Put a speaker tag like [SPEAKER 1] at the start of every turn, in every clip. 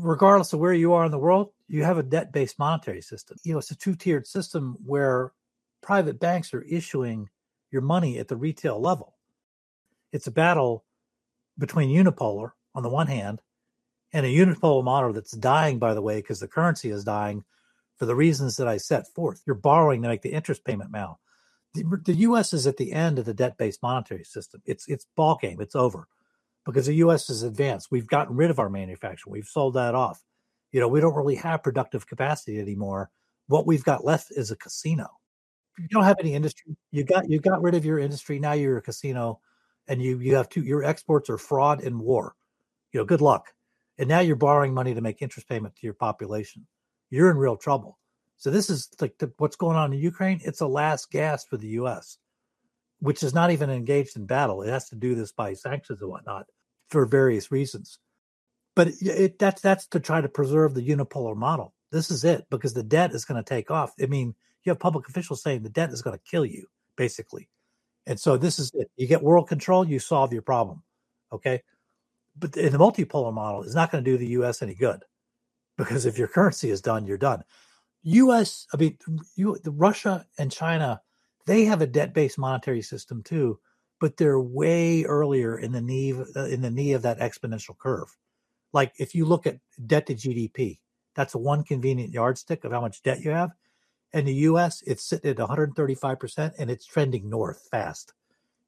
[SPEAKER 1] regardless of where you are in the world, you have a debt based monetary system. You know, it's a two tiered system where private banks are issuing your money at the retail level. It's a battle between unipolar on the one hand and a unipolar model that's dying, by the way, because the currency is dying for the reasons that I set forth. You're borrowing to make the interest payment now. The, the U.S. is at the end of the debt-based monetary system. It's it's ball game. It's over because the U.S. is advanced. We've gotten rid of our manufacturing. We've sold that off. You know, we don't really have productive capacity anymore. What we've got left is a casino. You don't have any industry. You got you got rid of your industry. Now you're a casino, and you you have two. Your exports are fraud and war. You know, good luck. And now you're borrowing money to make interest payment to your population. You're in real trouble. So this is like the, what's going on in Ukraine. It's a last gasp for the U.S., which is not even engaged in battle. It has to do this by sanctions and whatnot for various reasons. But it, it, that's that's to try to preserve the unipolar model. This is it because the debt is going to take off. I mean, you have public officials saying the debt is going to kill you, basically. And so this is it. You get world control, you solve your problem. Okay. But in the multipolar model, it's not going to do the U.S. any good because if your currency is done, you're done. U.S. I mean, you, Russia and China, they have a debt-based monetary system too, but they're way earlier in the knee uh, in the knee of that exponential curve. Like if you look at debt to GDP, that's one convenient yardstick of how much debt you have. In the U.S., it's sitting at 135 percent, and it's trending north fast.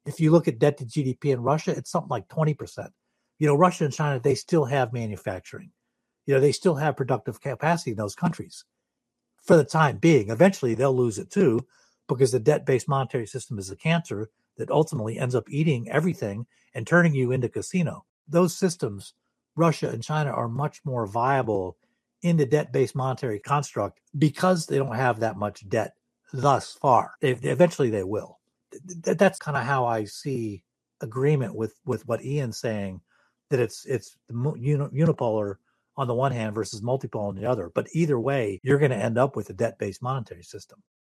[SPEAKER 1] If you look at debt to GDP in Russia, it's something like 20 percent. You know, Russia and China, they still have manufacturing. You know, they still have productive capacity in those countries for the time being. Eventually, they'll lose it too, because the debt based monetary system is a cancer that ultimately ends up eating everything and turning you into casino. Those systems, Russia and China, are much more viable in the debt based monetary construct because they don't have that much debt thus far. They, eventually, they will. That's kind of how I see agreement with with what Ian's saying that it's it's unipolar on the one hand versus multipolar on the other. But either way, you're going to end up with a debt based monetary system.